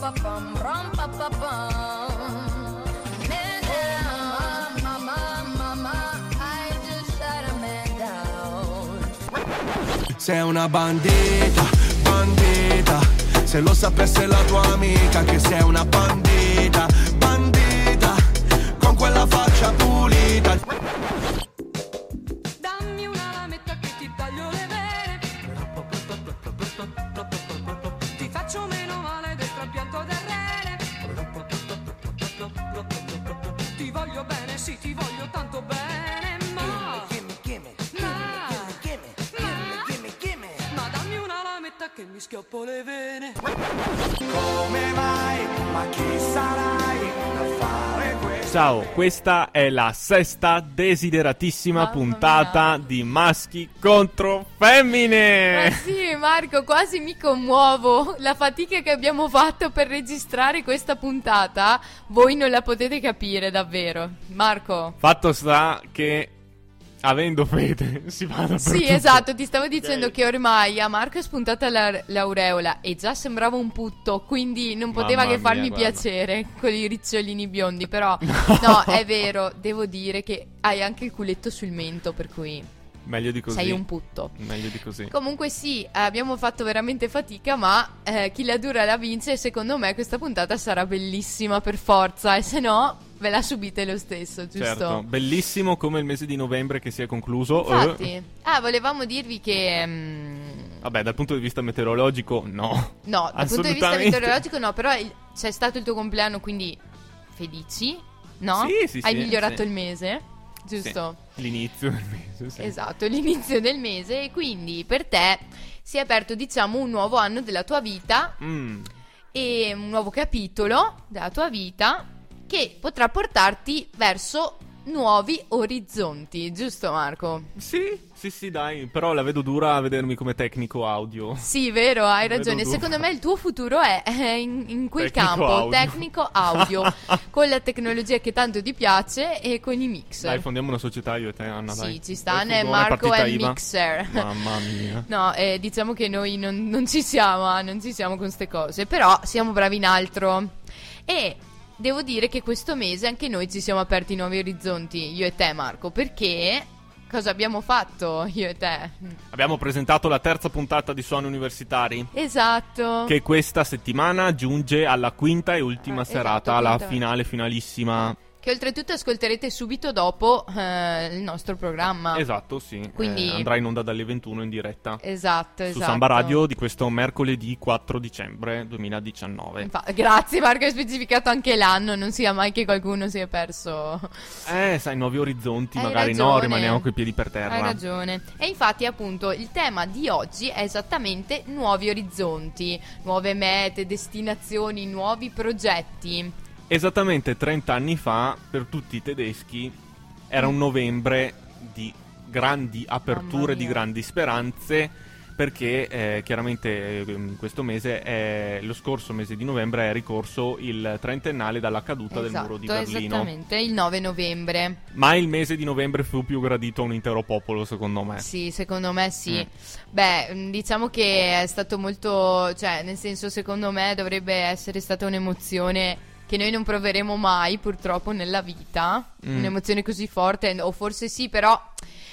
rum pa pa pa pa bum. Man down, mama, mama, I just shut a man down. Sei una bandita, bandita. Se lo sapesse la tua amica che sei una bandita, bandita. Con quella faccia pulita. Voglio bene, sì, schioppo le vene. Come mai? Ma chi sarai per fare questo? Ciao, questa è la sesta desideratissima Mamma puntata mia. di Maschi contro Femmine. Ma sì, Marco, quasi mi commuovo. La fatica che abbiamo fatto per registrare questa puntata, voi non la potete capire davvero. Marco. Fatto sta che avendo fede si va dappertutto. Sì, esatto, ti stavo dicendo Ok. che ormai a Marco è spuntata la- l'aureola e già sembrava un putto, quindi non poteva Mamma che farmi mia, piacere con i ricciolini biondi, però no, è vero, devo dire che hai anche il culetto sul mento, per cui Meglio di così. sei un putto. Meglio di così. Comunque sì, abbiamo fatto veramente fatica, ma eh, chi la dura la vince e secondo me questa puntata sarà bellissima per forza e se no ve la subite lo stesso, giusto? Certo, bellissimo come il mese di novembre che si è concluso. Infatti, Eh, ah, volevamo dirvi che... mm, vabbè, dal punto di vista meteorologico, no. No, dal punto di vista meteorologico no, però il- c'è stato il tuo compleanno, quindi felici, no? Sì, sì, Hai sì, migliorato sì. il mese, giusto? Sì, L'inizio del mese, sì. Esatto, l'inizio del mese e quindi per te si è aperto, diciamo, un nuovo anno della tua vita Mm, e un nuovo capitolo della tua vita che potrà portarti verso nuovi orizzonti, giusto Marco? Sì, sì, sì, dai. Però la vedo dura a vedermi come tecnico audio. Sì, vero, hai Vedo ragione. Secondo me il tuo futuro è eh, in, in quel Tecnico campo, audio. tecnico audio, con la tecnologia che tanto ti piace e con i mixer. Dai, fondiamo una società io e te, Anna, dai. sì, ci sta, Dai, fugone, Marco è IVA. mixer. Mamma mia. No, eh, diciamo che noi non, non ci siamo, ah, non ci siamo con queste cose, però siamo bravi in altro. E devo dire che questo mese anche noi ci siamo aperti nuovi orizzonti, io e te Marco, perché cosa abbiamo fatto io e te? Abbiamo presentato la terza puntata di Suoni Universitari. Esatto. Che questa settimana giunge alla quinta e ultima Eh, serata, esatto, la quinta. finale finalissima. Che oltretutto ascolterete subito dopo eh, il nostro programma. Esatto, sì. Quindi- Eh, andrà in onda dalle 21 in diretta. Esatto, esatto. Su Samba Radio di questo mercoledì 4 dicembre 2019. Infa- grazie Marco, hai specificato anche l'anno, non sia mai che qualcuno si è perso. Eh, sai, nuovi orizzonti, Hai magari no, ragione. rimaniamo coi piedi per terra. Hai ragione. E infatti, appunto, il tema di oggi è esattamente nuovi orizzonti, nuove mete, destinazioni, nuovi progetti. Esattamente 30 anni fa, per tutti i tedeschi, era un novembre di grandi aperture, di grandi speranze, perché eh, chiaramente eh, in questo mese, è- lo scorso mese di novembre, è ricorso il trentennale dalla caduta del muro di Esatto, Berlino. esattamente, il 9 novembre. Mai il mese di novembre fu più gradito a un intero popolo, secondo me. Sì, secondo me sì. Mm. Beh, mh, diciamo che è stato molto, cioè, nel senso, secondo me dovrebbe essere stata un'emozione che noi non proveremo mai, purtroppo, nella vita. Mm. Un'emozione così forte, o forse sì, però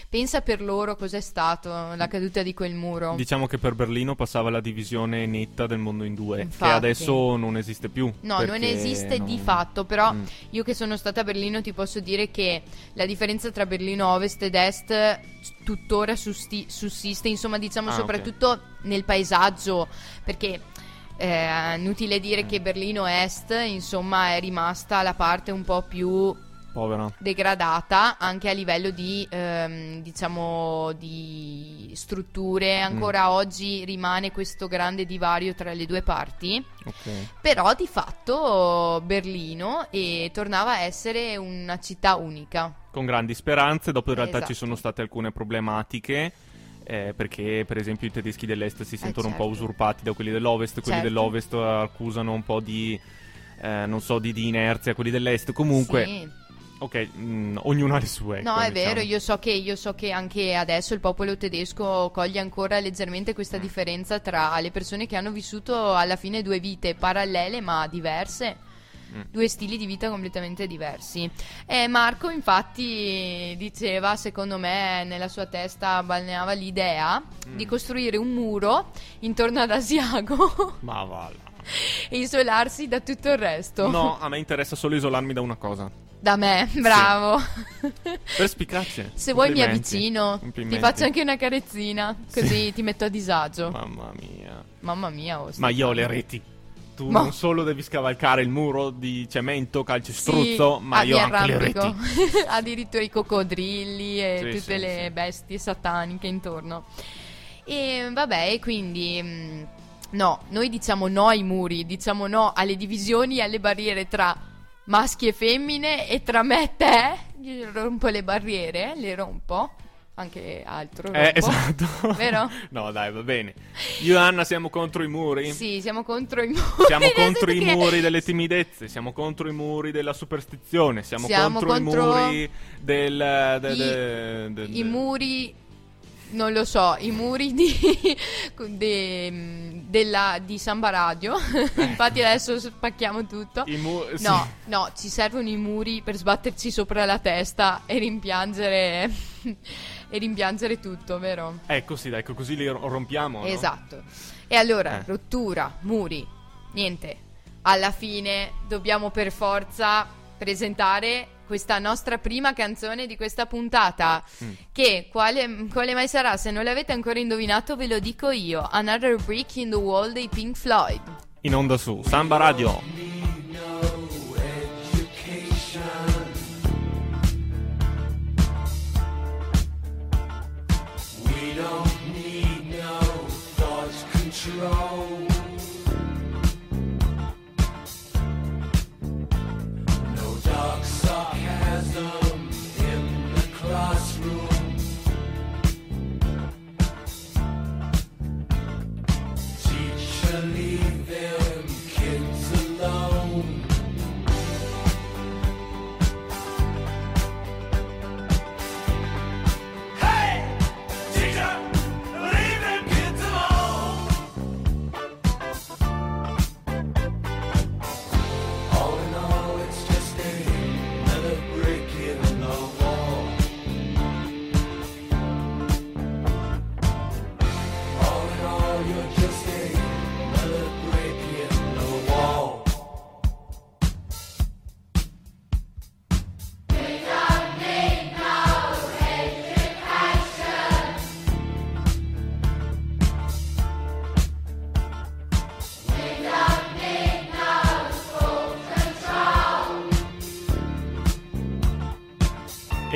pensa per loro cos'è stato la caduta di quel muro. Diciamo che per Berlino passava la divisione netta del mondo in due, Infatti. che adesso non esiste più. No, non esiste di non- fatto, però Mm. io che sono stata a Berlino ti posso dire che la differenza tra Berlino Ovest ed Est tuttora susti- sussiste, insomma diciamo Ah, soprattutto nel paesaggio, perché è inutile dire Mm. che Berlino Est insomma è rimasta la parte un po' più Povera. degradata anche a livello di ehm, diciamo di strutture ancora oggi rimane questo grande divario tra le due parti Ok. però di fatto Berlino e tornava a essere una città unica. con grandi speranze. Dopo in realtà Esatto. ci sono state alcune problematiche. Eh, perché per esempio i tedeschi dell'est si sentono un po' certo. usurpati da quelli dell'ovest, quelli Certo. dell'ovest accusano un po' di, eh, non so, di, di inerzia, quelli dell'est. Comunque, Sì. Ok, mm, ognuno ha le sue. No, ecco, è diciamo. vero, io so, che, io so che anche adesso il popolo tedesco coglie ancora leggermente questa differenza tra le persone che hanno vissuto alla fine due vite parallele ma diverse. Mm. Due stili di vita completamente diversi. E Marco, infatti, diceva, secondo me, nella sua testa balneava l'idea di Mm. costruire un muro intorno ad Asiago Ma va là. e isolarsi da tutto il resto. No, a me interessa solo isolarmi da una cosa. Da me, bravo. Perspicace. Se vuoi mi avvicino, ti faccio anche una carezzina, così ti metto a disagio. Mamma mia. Mamma mia, oh, Ma io ho le reti. Tu Ma- non solo devi scavalcare il muro di cemento, Sì, calcestruzzo, ma ah, io anche le reti. Addirittura i coccodrilli e Sì, tutte sì, le sì. bestie sataniche intorno. E vabbè, quindi mm, no, noi diciamo no ai muri, diciamo no alle divisioni e alle barriere tra maschi e femmine e tra me e te. Io rompo le barriere, le rompo. Anche altro. Eh, esatto. Vero? No, dai, va bene. Io e Anna siamo contro i muri. Sì, siamo contro i muri. Siamo contro i che- muri delle timidezze, siamo contro i muri della superstizione, siamo, Siamo contro, contro i muri del... de- i- de- de- I muri, non lo so, i muri di, de- della, di Samba Radio. Infatti adesso spacchiamo tutto. mu- sì. No, no, ci servono i muri per sbatterci sopra la testa e rimpiangere, e rimpiangere tutto, vero? Ecco sì, dai, ecco, così li ro- rompiamo. no? Esatto. E allora, Eh. rottura, muri, niente. Alla fine dobbiamo per forza presentare questa nostra prima canzone di questa puntata. Mm. Che quale, quale mai sarà? Se non l'avete ancora indovinato, ve lo dico io. Another Brick in the Wall dei Pink Floyd. In onda su Samba Radio. We don't need no thought control.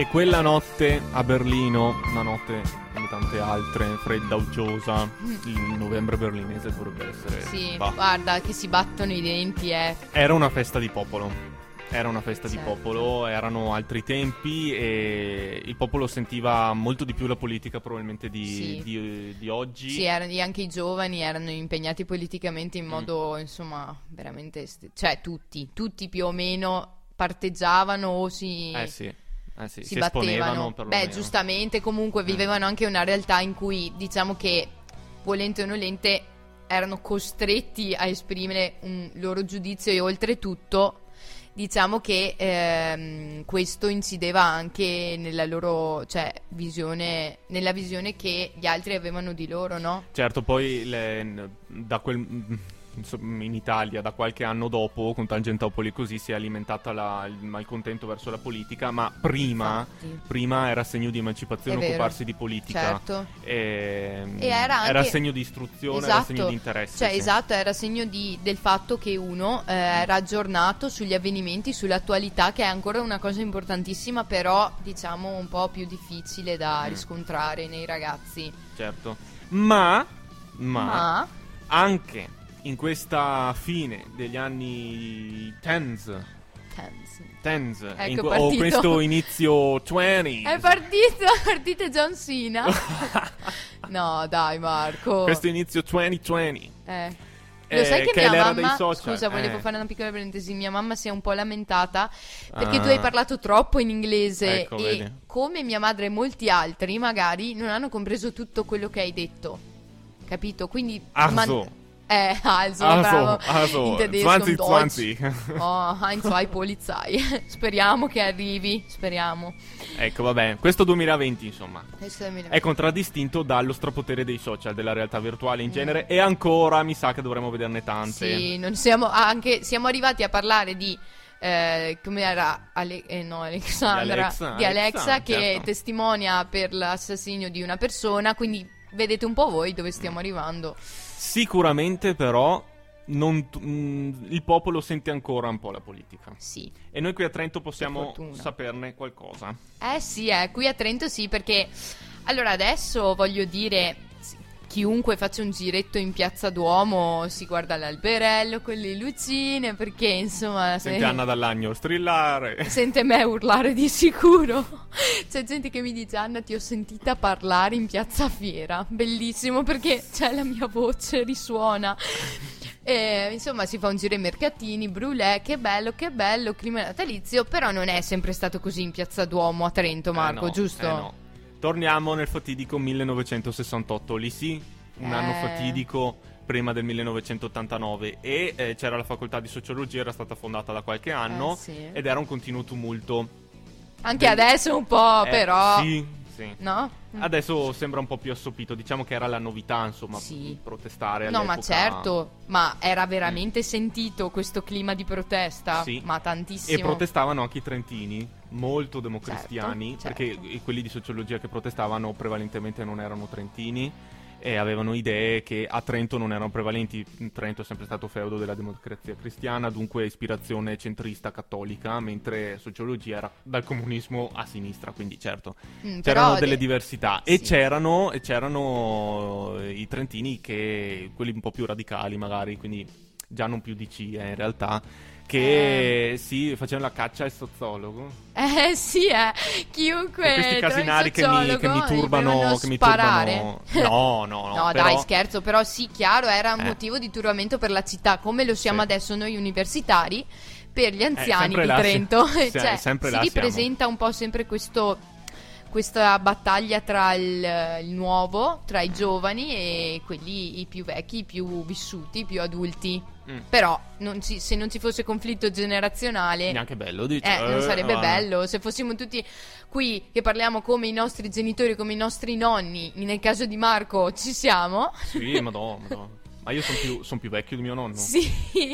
E quella notte a Berlino, una notte come tante altre, fredda, uggiosa, il novembre berlinese dovrebbe essere... Sì, bah. guarda che si battono i denti, eh. Era una festa di popolo. Era una festa di Certo. popolo, erano altri tempi e il popolo sentiva molto di più la politica probabilmente di, Sì. di- di oggi. Sì, erano, anche i giovani erano impegnati politicamente in modo, insomma, veramente... st- cioè, tutti, tutti più o meno parteggiavano o si... Eh sì, eh sì, si, si, battevano. Beh, giustamente, comunque vivevano anche una realtà in cui diciamo che, volente o nolente, erano costretti a esprimere un loro giudizio e oltretutto diciamo che ehm, questo incideva anche nella loro cioè, visione, nella visione che gli altri avevano di loro, no? Certo, poi le- da quel, in Italia da qualche anno dopo, con Tangentopoli così, si è alimentata la- il malcontento verso la politica, ma prima, prima era segno di emancipazione occuparsi di politica. Certo. E, E era anche- segno di istruzione, era Esatto. segno di interesse. Cioè, sì. esatto, era segno di- del fatto che uno eh, era aggiornato sugli avvenimenti, sull'attualità, che è ancora una cosa importantissima, però diciamo un po' più difficile da Mm. riscontrare nei ragazzi. Certo. Ma, ma, Ma, anche in questa fine degli anni tens, Tens. tens Ecco, in- o questo inizio 20 È partito, partito John Cena. no, dai, Marco. questo inizio 2020 Eh, Lo sai eh, che, che è mia mamma, scusa, volevo eh. fare una piccola parentesi, mia mamma si è un po' lamentata perché Ah. tu hai parlato troppo in inglese Ecco, e vedi. come mia madre e molti altri magari non hanno compreso tutto quello che hai detto. Capito? Quindi Also. Eh, also, Also, bravo. also, In tedesco, 20, in Deutsch. 20. Oh, ein, zwei Polizei. speriamo che arrivi, speriamo. ecco, vabbè, questo 2020, insomma, Questo è il mio- è contraddistinto dallo strapotere dei social, della realtà virtuale in Mm. genere e ancora mi sa che dovremmo vederne tante. Sì, non siamo anche siamo arrivati a parlare di eh, come era Ale- eh, no, Alexandra Di Alexa, di Alexa, Alexa, che certo. testimonia per l'assassinio di una persona, quindi vedete un po' voi dove stiamo arrivando. Sicuramente però non mh, il popolo sente ancora un po' la politica. Sì. E noi qui a Trento possiamo saperne qualcosa. Eh sì, eh, qui a Trento sì, perché allora adesso voglio dire, chiunque faccia un giretto in piazza Duomo si guarda l'alberello con le lucine, perché insomma... Sente se- Anna Dall'Agno strillare. Sente me urlare di sicuro. C'è gente che mi dice: Anna, ti ho sentita parlare in piazza Fiera. Bellissimo perché c'è la mia voce, risuona. E, insomma, si fa un giro ai mercatini, brulè, che bello, che bello, clima natalizio. Però non è sempre stato così in piazza Duomo a Trento, Marco, Eh no, giusto? eh no. Torniamo nel fatidico 1968, lì sì, un Eh. anno fatidico prima del 1989 e eh, c'era la facoltà di sociologia, era stata fondata da qualche anno Eh, sì. ed era un continuo tumulto. Anche Del- adesso un po', Eh, però. Sì, sì. No? Adesso sembra un po' più assopito, diciamo che era la novità, insomma, Sì. protestare No, ma certo, ma era veramente sentito questo clima di protesta? Sì. Ma tantissimo. E protestavano anche i trentini, molto democristiani, Certo, perché certo. i- quelli di sociologia che protestavano prevalentemente non erano trentini e avevano idee che a Trento non erano prevalenti. Trento è sempre stato feudo della democrazia cristiana, dunque ispirazione centrista cattolica, mentre sociologia era dal comunismo a sinistra, quindi certo Mm, c'erano delle de- diversità e sì. c'erano, e c'erano eh, i trentini che quelli un po' più radicali magari quindi già non più DC eh, in realtà che sì facevano la caccia al soziologo Eh sì, eh. Chiunque. Con questi casinari che mi, che mi turbano che mi turbano no no no, No, però- dai, scherzo, però sì, chiaro, era un Eh. motivo di turbamento per la città, come lo siamo Sì. adesso noi universitari per gli anziani sempre di Trento. sì, cioè, si là ripresenta un po' sempre questo questa battaglia tra il, il nuovo, tra i giovani e quelli i più vecchi, i più vissuti, i più adulti. Mm. Però non ci- se non ci fosse conflitto generazionale neanche bello dici eh, non sarebbe va. bello se fossimo tutti qui che parliamo come i nostri genitori, come i nostri nonni. Nel caso di Marco ci siamo. sì madonna, madonna. ma io sono più, son più vecchio di mio nonno Sì,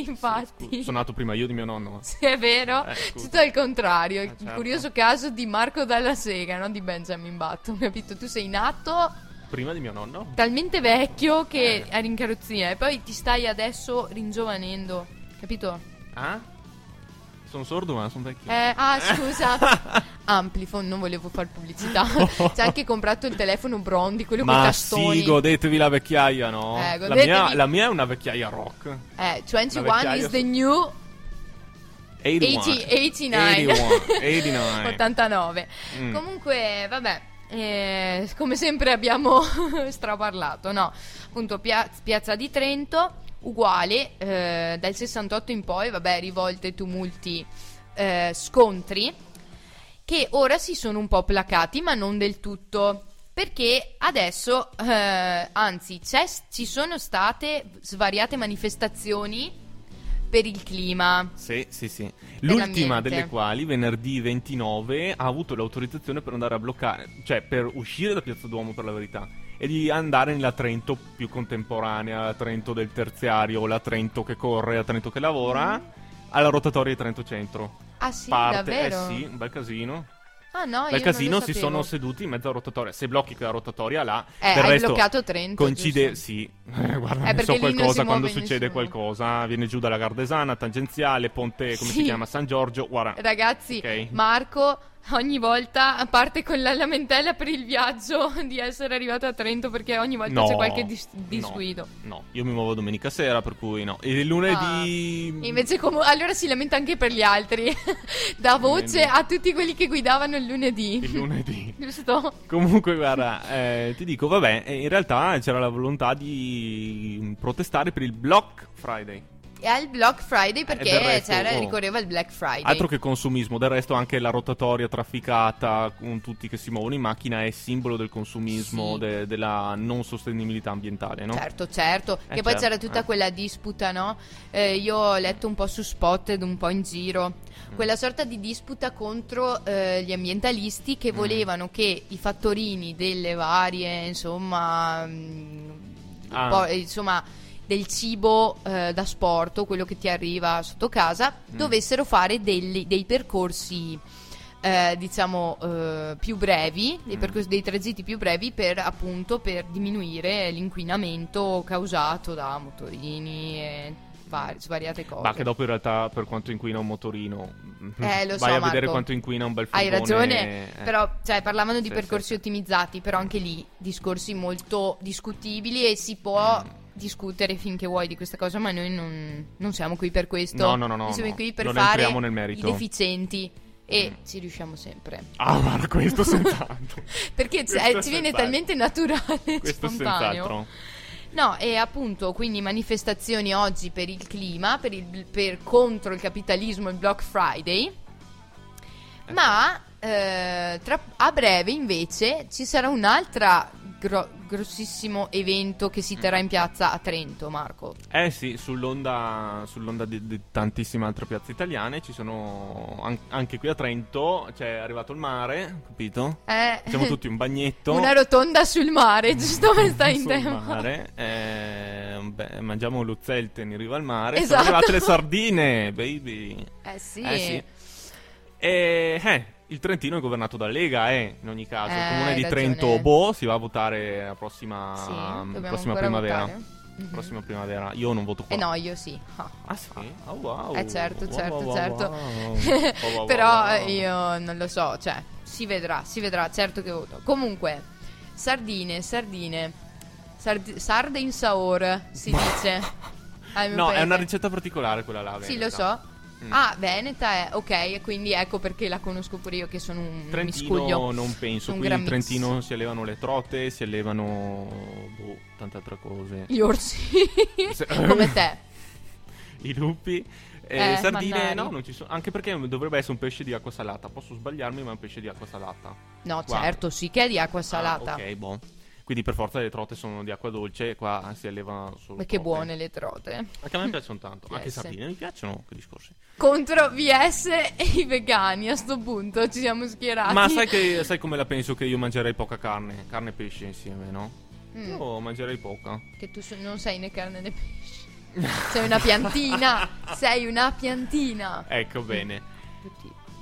infatti. sono nato prima io di mio nonno Sì, è vero. Eh. Tutto al contrario. Eh, Il certo. curioso caso di Marco Dalla Sega, non di Benjamin Button. Capito? Tu sei nato prima di mio nonno talmente vecchio che Eh. eri in carrozzina e poi ti stai adesso ringiovanendo. Capito? ah? Sono sordo ma sono vecchio Eh, ah, scusa. Amplifon, non volevo fare pubblicità. C'è anche comprato il telefono Brondi, quello con i tastoni. sì, godetevi la vecchiaia, no? Eh, la, mia, la mia è una vecchiaia rock. Eh, 21 vecchiaia is the new 81. 80 89. 81, 89. 89. Mm. Comunque, vabbè. eh, come sempre abbiamo straparlato, no? Appunto, Pia- Piazza di Trento, uguale, eh, dal 68 in poi, vabbè, rivolte, tumulti, eh, scontri, che ora si sono un po' placati, ma non del tutto. Perché adesso, eh, anzi, ci sono state svariate manifestazioni per il clima. Sì, sì, sì. L'ultima delle quali, venerdì 29, ha avuto l'autorizzazione per andare a bloccare, cioè per uscire da Piazza Duomo per la verità, e di andare nella Trento più contemporanea, la Trento del terziario, la Trento che corre, la Trento che lavora, alla rotatoria di Trento Centro. Ah sì, Parte, davvero? eh sì, un bel casino. Ah no, Bel casino, si sono seduti in mezzo a rotatoria. Se blocchi quella rotatoria là, Eh, del hai resto bloccato Trento, Coincide, giusto? sì. Guarda, Eh, ne perché so qualcosa quando succede nessuno. qualcosa. Viene giù dalla Gardesana, tangenziale, ponte, come Sì. si chiama? San Giorgio. Guarda, Ragazzi, Ok. Marco ogni volta parte con la lamentela per il viaggio di essere arrivato a Trento perché ogni volta no, c'è qualche dis- no, disguido. No, io mi muovo domenica sera, per cui no. E il lunedì. E Invece comu- allora si lamenta anche per gli altri. Dà voce a tutti quelli che guidavano il lunedì. Il lunedì. Giusto? Comunque, guarda, eh, ti dico, vabbè, eh, in realtà c'era la volontà di protestare per il Block Friday. E al Black Friday Eh, perché resto, c'era, oh. ricorreva il Black Friday. Altro che consumismo, del resto anche la rotatoria trafficata con tutti che si muovono in macchina è simbolo del consumismo, Sì. de- della non sostenibilità ambientale, no? Certo, certo. Eh, che poi certo, c'era tutta eh. quella disputa, no? Eh, io ho letto un po' su Spotted, un po' in giro. Mm. Quella sorta di disputa contro eh, gli ambientalisti che Mm. volevano che i fattorini delle varie, insomma, mm, Ah. poi, insomma, del cibo eh, da sport, quello che ti arriva sotto casa, Mm. dovessero fare degli- dei percorsi. eh, diciamo eh, più brevi, dei, Mm. percorsi, dei tragitti più brevi per appunto per diminuire l'inquinamento causato da motorini e vari- svariate cose. Ma che dopo in realtà per quanto inquina un motorino, Eh, lo so, vai a vedere Marco. quanto inquina un bel Hai furgone. ragione, eh. però cioè, parlavano di Sì, percorsi sì. ottimizzati, però anche lì discorsi molto discutibili e si può Mm. Discutere finché vuoi di questa cosa, ma noi non, non siamo qui per questo. No, no, no, no, Noi siamo no. qui per Non fare nel i deficienti e Mm. ci riusciamo sempre. Ah, guarda, questo senz'altro. Perché Questo cioè, ci viene senz'altro. talmente naturale questo spontaneo. senz'altro. No, e appunto, quindi manifestazioni oggi per il clima, per, il- per contro il capitalismo, il Black Friday. Ma eh, tra- a breve invece ci sarà un'altra gro- grossissimo evento che si terrà in piazza a Trento, Marco. Eh sì, sull'onda, sull'onda di, di tantissime altre piazze italiane ci sono an- anche qui a Trento, c'è arrivato il mare, capito? Eh, Siamo tutti in bagnetto. una rotonda sul mare, giusto per stare in tema. mare, eh, beh, mangiamo lo zelten in riva al mare, Esatto. sono arrivate le sardine, baby. Eh sì. Eh sì. E eh, il Trentino è governato dalla Lega, eh, in ogni caso. Eh, il comune hai di ragione. Trento, boh, si va a votare la prossima, Sì, dobbiamo prossima primavera. votare. Mhm. Prossima primavera. Io non voto qua. Eh no, io sì. Ah. Ah sì? Ah, wow. Eh certo, Wow, certo, wow, certo. wow. Però eh, io non lo so, cioè, si vedrà, si vedrà, certo che voto. Comunque, sardine, sardine. Sardi- sarde in saor, si dice. No, è paese. una ricetta particolare quella là. Sì, lo so. Mm. Ah, Veneta è, ok, quindi ecco perché la conosco pure io che sono un Trentino miscuglio. non penso. Un Qui gran in mix. Trentino si allevano le trote, si allevano boh, tante altre cose. Gli orsi. Come te. I lupi. E Eh, sardine mannari. no, non ci sono. Anche perché dovrebbe essere un pesce di acqua salata. Posso sbagliarmi, ma è un pesce di acqua salata. No, Qua. certo, sì che è di acqua salata. Ah, ok, boh. Quindi per forza le trote sono di acqua dolce e qua si alleva solo Ma che trote. buone le trote. Anche a me piacciono tanto. Anche sardine mi piacciono, che discorsi. Contro VS e i vegani a sto punto ci siamo schierati. Ma sai, che, sai come la penso che io mangerei poca carne? Carne e pesce insieme, no? Mm, Io mangerei poca. Che tu non sei né carne né pesce. sei una piantina. sei una piantina. Ecco bene.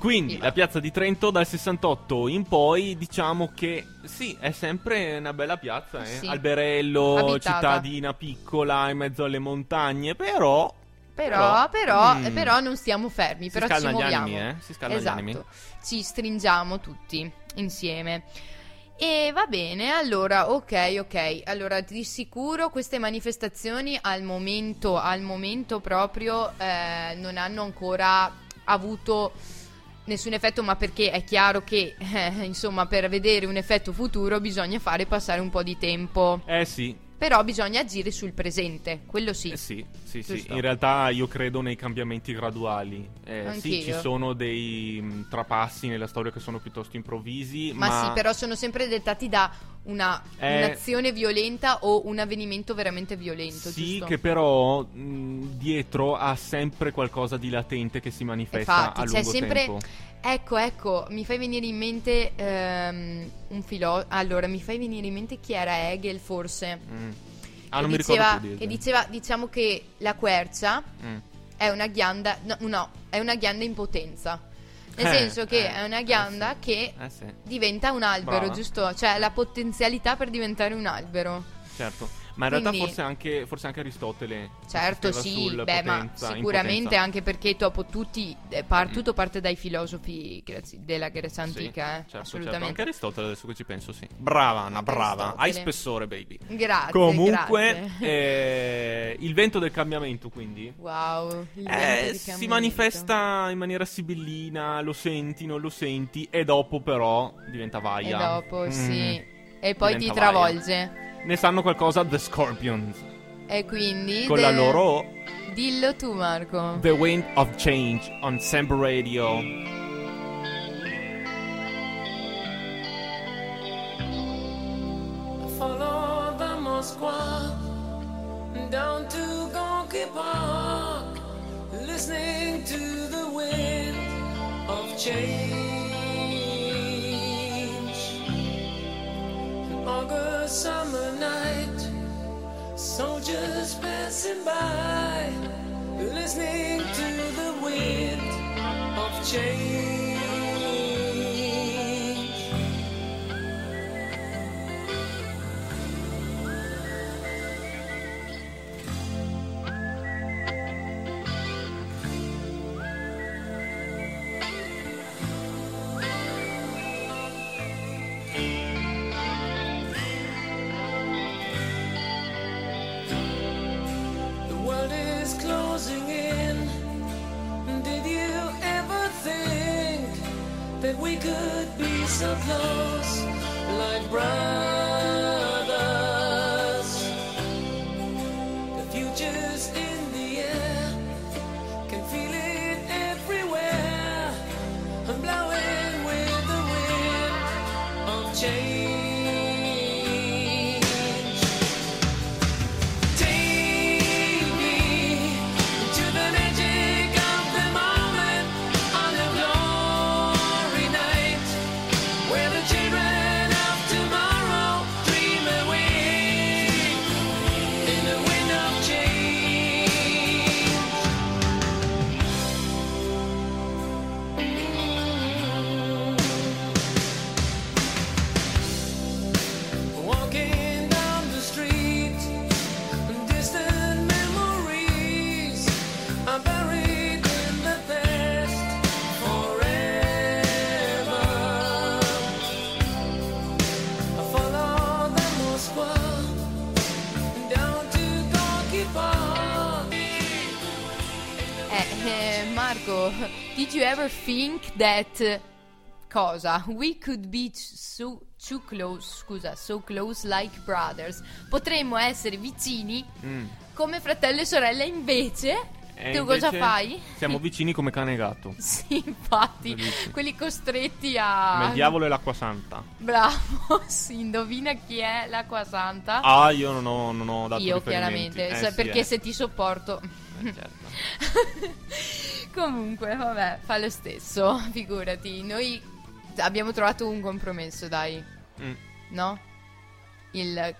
Quindi la piazza di Trento dal 68 in poi diciamo che sì, è sempre una bella piazza, eh? Sì. Alberello, Abitata. cittadina piccola in mezzo alle montagne, però Però, però, mm, però non stiamo fermi, si però ci muoviamo. animi, eh? Si scaldano esatto. gli animi. Ci stringiamo tutti insieme. E va bene, allora, ok, ok. Allora, di sicuro queste manifestazioni al momento, al momento proprio eh, non hanno ancora avuto nessun effetto, ma perché è chiaro che, eh, insomma, per vedere un effetto futuro bisogna fare passare un po' di tempo. Eh sì, Però bisogna agire sul presente, quello sì. eh sì, sì, sì. In realtà io credo nei cambiamenti graduali. Eh, sì, ci sono dei mh, trapassi nella storia che sono piuttosto improvvisi, Ma, ma, sì, però sono sempre dettati da una, Eh. un'azione violenta o un avvenimento veramente violento, Sì, giusto? che però mh, dietro ha sempre qualcosa di latente che si manifesta Infatti, a c'è lungo sempre- tempo. Ecco, ecco, mi fai venire in mente ehm, un filosofo. Allora, mi fai venire in mente chi era Hegel, forse. Mm. Ah, che non mi diceva, ricordo più che diceva, diciamo che la quercia Mm. è una ghianda. No, no, è una ghianda in potenza. Nel Eh, senso che eh, è una eh, ghianda sì. che Eh sì, diventa un albero, Brava. giusto? Cioè, la potenzialità per diventare un albero. certo. Ma in realtà Quindi- forse anche, forse anche Aristotele Certo, sì, beh, ma potenza, in sicuramente anche perché dopo tutti, eh, par- Mm. tutto parte dai filosofi della Grecia Sì, antica, eh, certo, certo. assolutamente. Anche Aristotele, adesso che ci penso, sì. Brava, Anna, brava. Hai spessore, baby. Grazie, Comunque, grazie. eh, il vento del cambiamento, quindi. Wow, Eh, si manifesta in maniera sibillina, lo senti, non lo senti, e dopo però diventa E vaia. dopo, Mm. sì. E poi ti travolge. ne sanno qualcosa The Scorpions. E quindi... Con la de- loro Dillo tu Marco. The Wind of Change on Semper Radio. Follow the Moskwa down to Gonky Park, listening to the wind of change. August summer night, soldiers passing by, listening to the wind of change. Close, like brothers? Did you ever think that cosa? We could be so too close, scusa, so close like brothers. Potremmo essere vicini Mm. come fratello e sorella, invece E tu cosa fai? Siamo vicini come cane e gatto. Sì, infatti, Bellissimo. quelli costretti a Come il diavolo e l'acqua santa. Bravo, si indovina chi è l'acqua santa? Ah, io non ho, non ho dato Io chiaramente, Eh, sì, perché eh. se ti sopporto certo. Comunque, vabbè, fa lo stesso, figurati. Noi abbiamo trovato un compromesso, dai, Mm. no? Il,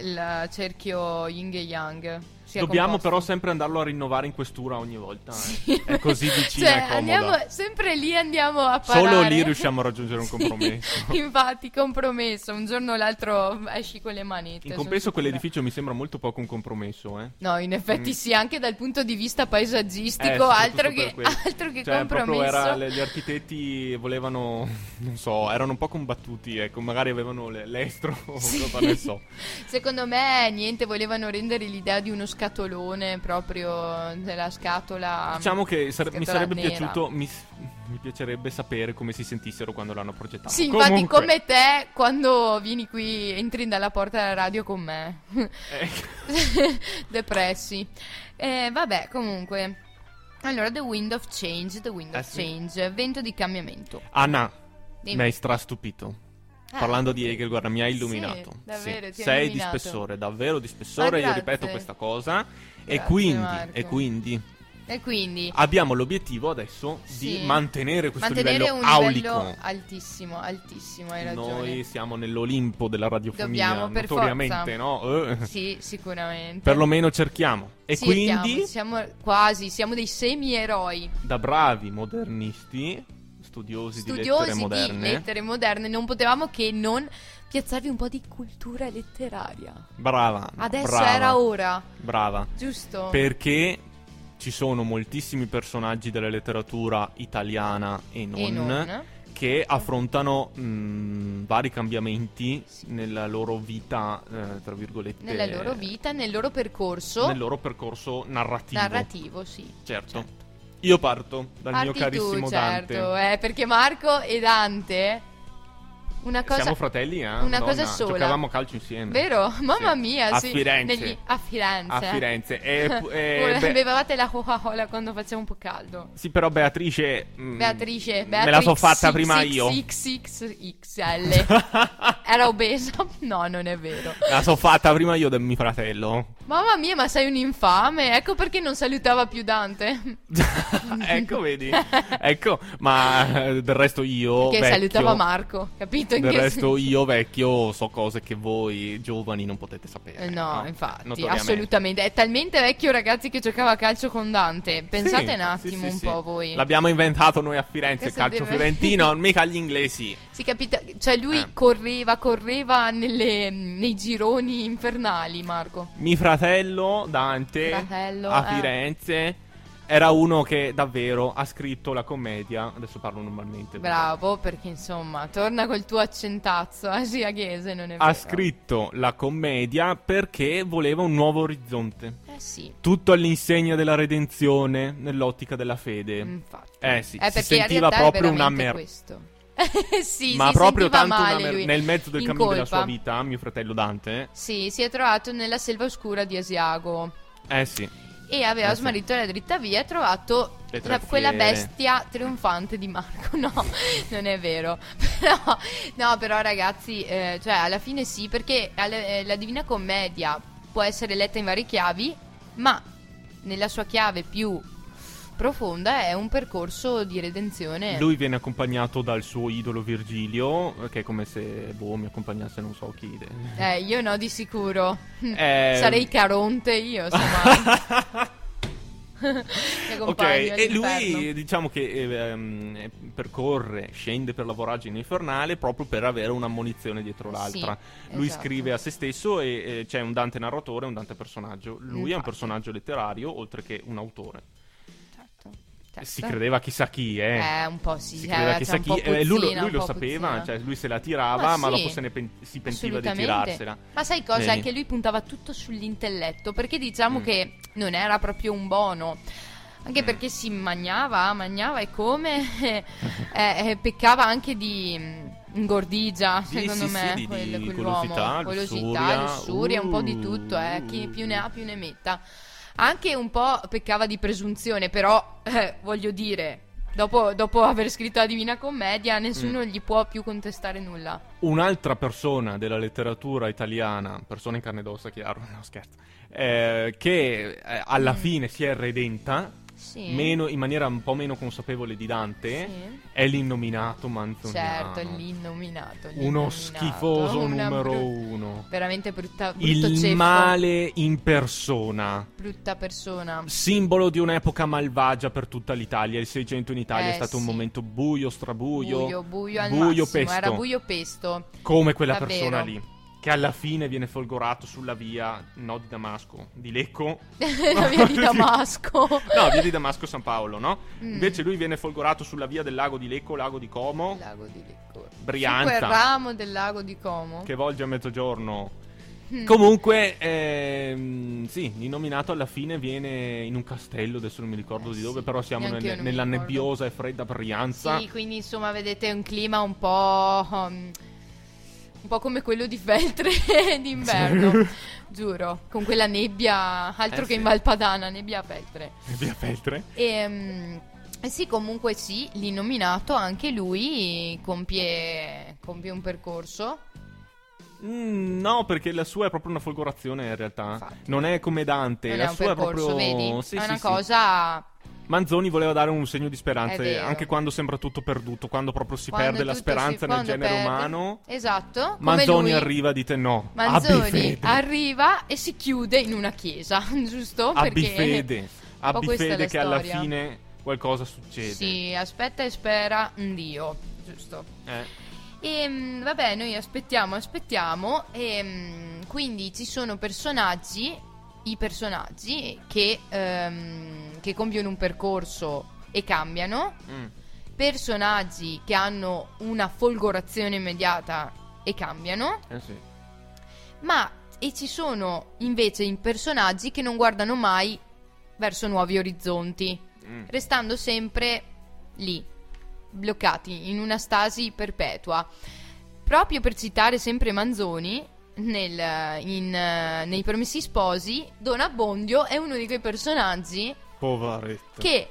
il cerchio yin e yang. Dobbiamo composto. però sempre andarlo a rinnovare in questura ogni volta. eh. Sì. È così vicina cioè, e comoda. andiamo sempre lì andiamo a parlare. Solo lì riusciamo a raggiungere un Sì, compromesso. infatti, compromesso. Un giorno o l'altro esci con le manette. In compenso quell'edificio mi sembra molto poco un compromesso, eh. No, in effetti Mm. sì, anche dal punto di vista Eh, paesaggistico, soprattutto altro, che, altro che Cioè, compromesso. era, le- gli architetti volevano, non so, erano un po' combattuti, ecco, magari avevano le- l'estro Sì. so. Secondo me, niente, volevano rendere l'idea di uno scatolone proprio della scatola. Diciamo che sare- mi sarebbe nera. piaciuto, mi, mi piacerebbe sapere come si sentissero quando l'hanno progettato. Sì, infatti, Comunque, come te, quando vieni qui, entri dalla porta della radio con me. eh, Depressi. Eh, vabbè, comunque. Allora, The Wind of Change, The Wind Eh of sì. Change, vento di cambiamento. Anna, Dimmi. mi hai strastupito. Ah, Parlando di. Hegel, guarda, mi hai illuminato. Sì, davvero, ha Sei illuminato. di spessore, davvero di spessore. Ma Io ripeto questa cosa. e Grazie, quindi, Marco. e quindi E quindi abbiamo l'obiettivo adesso Sì. di mantenere questo mantenere livello un aulico. livello altissimo, altissimo, hai ragione. Noi siamo nell'Olimpo della radiofonia, Dobbiamo, notoriamente, no? Eh, Sì, sicuramente. Perlomeno cerchiamo. E Sì, quindi, siamo, siamo quasi, siamo dei semi-eroi. da bravi modernisti, studiosi, di Studiosi lettere moderne, di lettere moderne, non potevamo che non piazzarvi un po' di cultura letteraria. brava. Adesso brava, era ora, Brava. giusto? Perché ci sono moltissimi personaggi della letteratura italiana e non, e non. che affrontano mh, vari cambiamenti nella loro vita, eh, tra virgolette, Nella loro vita, nel loro percorso nel loro percorso narrativo. narrativo, sì. Certo. Io parto dal mio Parti carissimo tu, Dante. certo, eh, perché Marco e Dante una cosa Siamo fratelli, eh? una Madonna, cosa sola. Giocavamo calcio insieme. Vero? Mamma Sì. mia, A sì. Firenze. Negli- a Firenze. A Firenze. E, e- beh, Bevevate la Coca-Cola quando faceva un po' caldo. sì, però Beatrice... mm, Beatrice, Me Beatrice la so fatta prima io. XXXL. Era obesa? No, non è vero. Me la so fatta prima io del mio fratello. Mamma mia, ma sei un infame. Ecco perché non salutava più Dante. ecco, vedi? Ecco, ma eh, del resto io Che salutava Marco, capito? In Del resto senso? io vecchio so cose che voi giovani non potete sapere. Eh, No, infatti, Notoriamente. assolutamente. È talmente vecchio, ragazzi, che giocava a calcio con Dante. Pensate Sì, un attimo sì, sì, un po' voi. L'abbiamo inventato noi a Firenze, il calcio deve- fiorentino, mica gli inglesi. Si capita, cioè lui Eh. correva, correva nelle- nei gironi infernali, Marco. Mio fratello Dante Fratello, a eh. Era uno che davvero ha scritto la commedia. Adesso parlo normalmente. Bravo, perché insomma, torna col tuo accentazzo asiaghese, non è vero? Ha scritto la commedia perché voleva un nuovo orizzonte. Eh sì, Tutto all'insegna della redenzione, nell'ottica della fede. infatti. Eh sì, Eh, si sentiva proprio una veramente mer- questo. sì, Ma proprio tanto male mer- nel mezzo del In cammino della colpa. sua vita, mio fratello Dante. Sì, si è trovato nella selva oscura di Asiago Eh sì. E aveva smarrito la dritta via e ha trovato la- quella bestia trionfante di Marco. No, non è vero. Però, no, però ragazzi, eh, cioè alla fine sì, perché alla- eh, la Divina Commedia può essere letta in varie chiavi, ma nella sua chiave più profonda è un percorso di redenzione. Lui viene accompagnato dal suo idolo Virgilio, che è come se boh, mi accompagnasse non so chi. Eh, io no di sicuro. Eh, Sarei Caronte io, semmai. Mi Ok, e lui diciamo che eh, ehm, percorre, scende per la voragine infernale proprio per avere un'ammonizione dietro l'altra. Sì, lui esatto. scrive a se stesso e eh, c'è un Dante narratore e un Dante personaggio. Lui è un Infatti. personaggio letterario oltre che un autore. Certo. Si credeva chissà chi, eh. Eh, un po' sì, si eh, credeva c'è chissà chi. eh, lui, lo- puzzina, lui lo sapeva, puzzina. cioè lui se la tirava, Ma ma, sì, dopo se ne pen- si pentiva di tirarsela. Ma sai cosa? Anche lui puntava tutto sull'intelletto, perché diciamo Mm. che non era proprio un bono. Anche Mm. perché si mangiava, mangiava e come eh, eh, peccava anche di mm, ingordigia, Sì, secondo sì, me, sì, quel- di quell'uomo. golosità, lussuria. lussuria, un po' di tutto, eh, chi più ne ha più ne metta. Anche un po' peccava di presunzione, però eh, voglio dire, dopo, dopo aver scritto la Divina Commedia, nessuno Mm. gli può più contestare nulla. Un'altra persona della letteratura italiana, persona in carne ed ossa, chiaro, no scherzo, eh, che eh, alla Mm. fine si è redenta, Sì. meno- in maniera un po' meno consapevole di Dante, Sì. è l'innominato Manzoniano. Certo, l'innominato. Uno l'innominato, schifoso una numero bru- uno. Veramente brutta, brutto Il ceffo, male in persona. Brutta persona. Simbolo di un'epoca malvagia per tutta l'Italia. Il 600 in Italia Eh, è stato un sì. momento buio, strabuio. Buio, buio al buio massimo. pesto. Era buio pesto. Come quella Davvero. persona lì. Che alla fine viene folgorato sulla via, no di Damasco, di Lecco. La via di Damasco. No, via di Damasco San Paolo, no? Mm. Invece lui viene folgorato sulla via del lago di Lecco, lago di Como, Lago di Lecco. Brianza. Quel ramo del lago di Como. che volge a mezzogiorno. Mm. Comunque, ehm, sì, l'innominato alla fine viene in un castello, adesso non mi ricordo Eh, di dove, sì. però siamo mi nella nebbiosa e fredda Brianza. Sì, quindi insomma vedete un clima un po'... um, un po' come quello di Feltre d'inverno, giuro, con quella nebbia, altro Eh, che sì. in Valpadana, nebbia a Feltre. Via Feltre. E, mm, eh sì, comunque sì, l'innominato anche lui compie, compie un percorso. Mm, no, perché la sua è proprio una folgorazione in realtà. Infatti. Non è come Dante, Non la è un sua percorso, è proprio vedi? Sì, è sì, una sì. cosa... Manzoni voleva dare un segno di speranza, anche quando sembra tutto perduto, quando proprio si quando perde la tutto si- speranza nel genere perde- umano. Esatto. Manzoni lui. arriva, dite no. Manzoni arriva e si chiude in una chiesa, giusto? Abbi Perché... fede. Abbi fede che alla fine qualcosa succede. Sì, aspetta e spera in Dio, giusto? Eh. E mm, vabbè, noi aspettiamo, aspettiamo. E mm, quindi ci sono personaggi, i personaggi che, ehm, che compiono un percorso e cambiano. Mm. Personaggi che hanno una folgorazione immediata e cambiano. Eh sì. Ma e ci sono invece i personaggi che non guardano mai verso nuovi orizzonti, Mm. restando sempre lì, bloccati in una stasi perpetua. proprio per citare sempre Manzoni, nel- in, nei Promessi Sposi, Don Abbondio è uno di quei personaggi Poveretto. che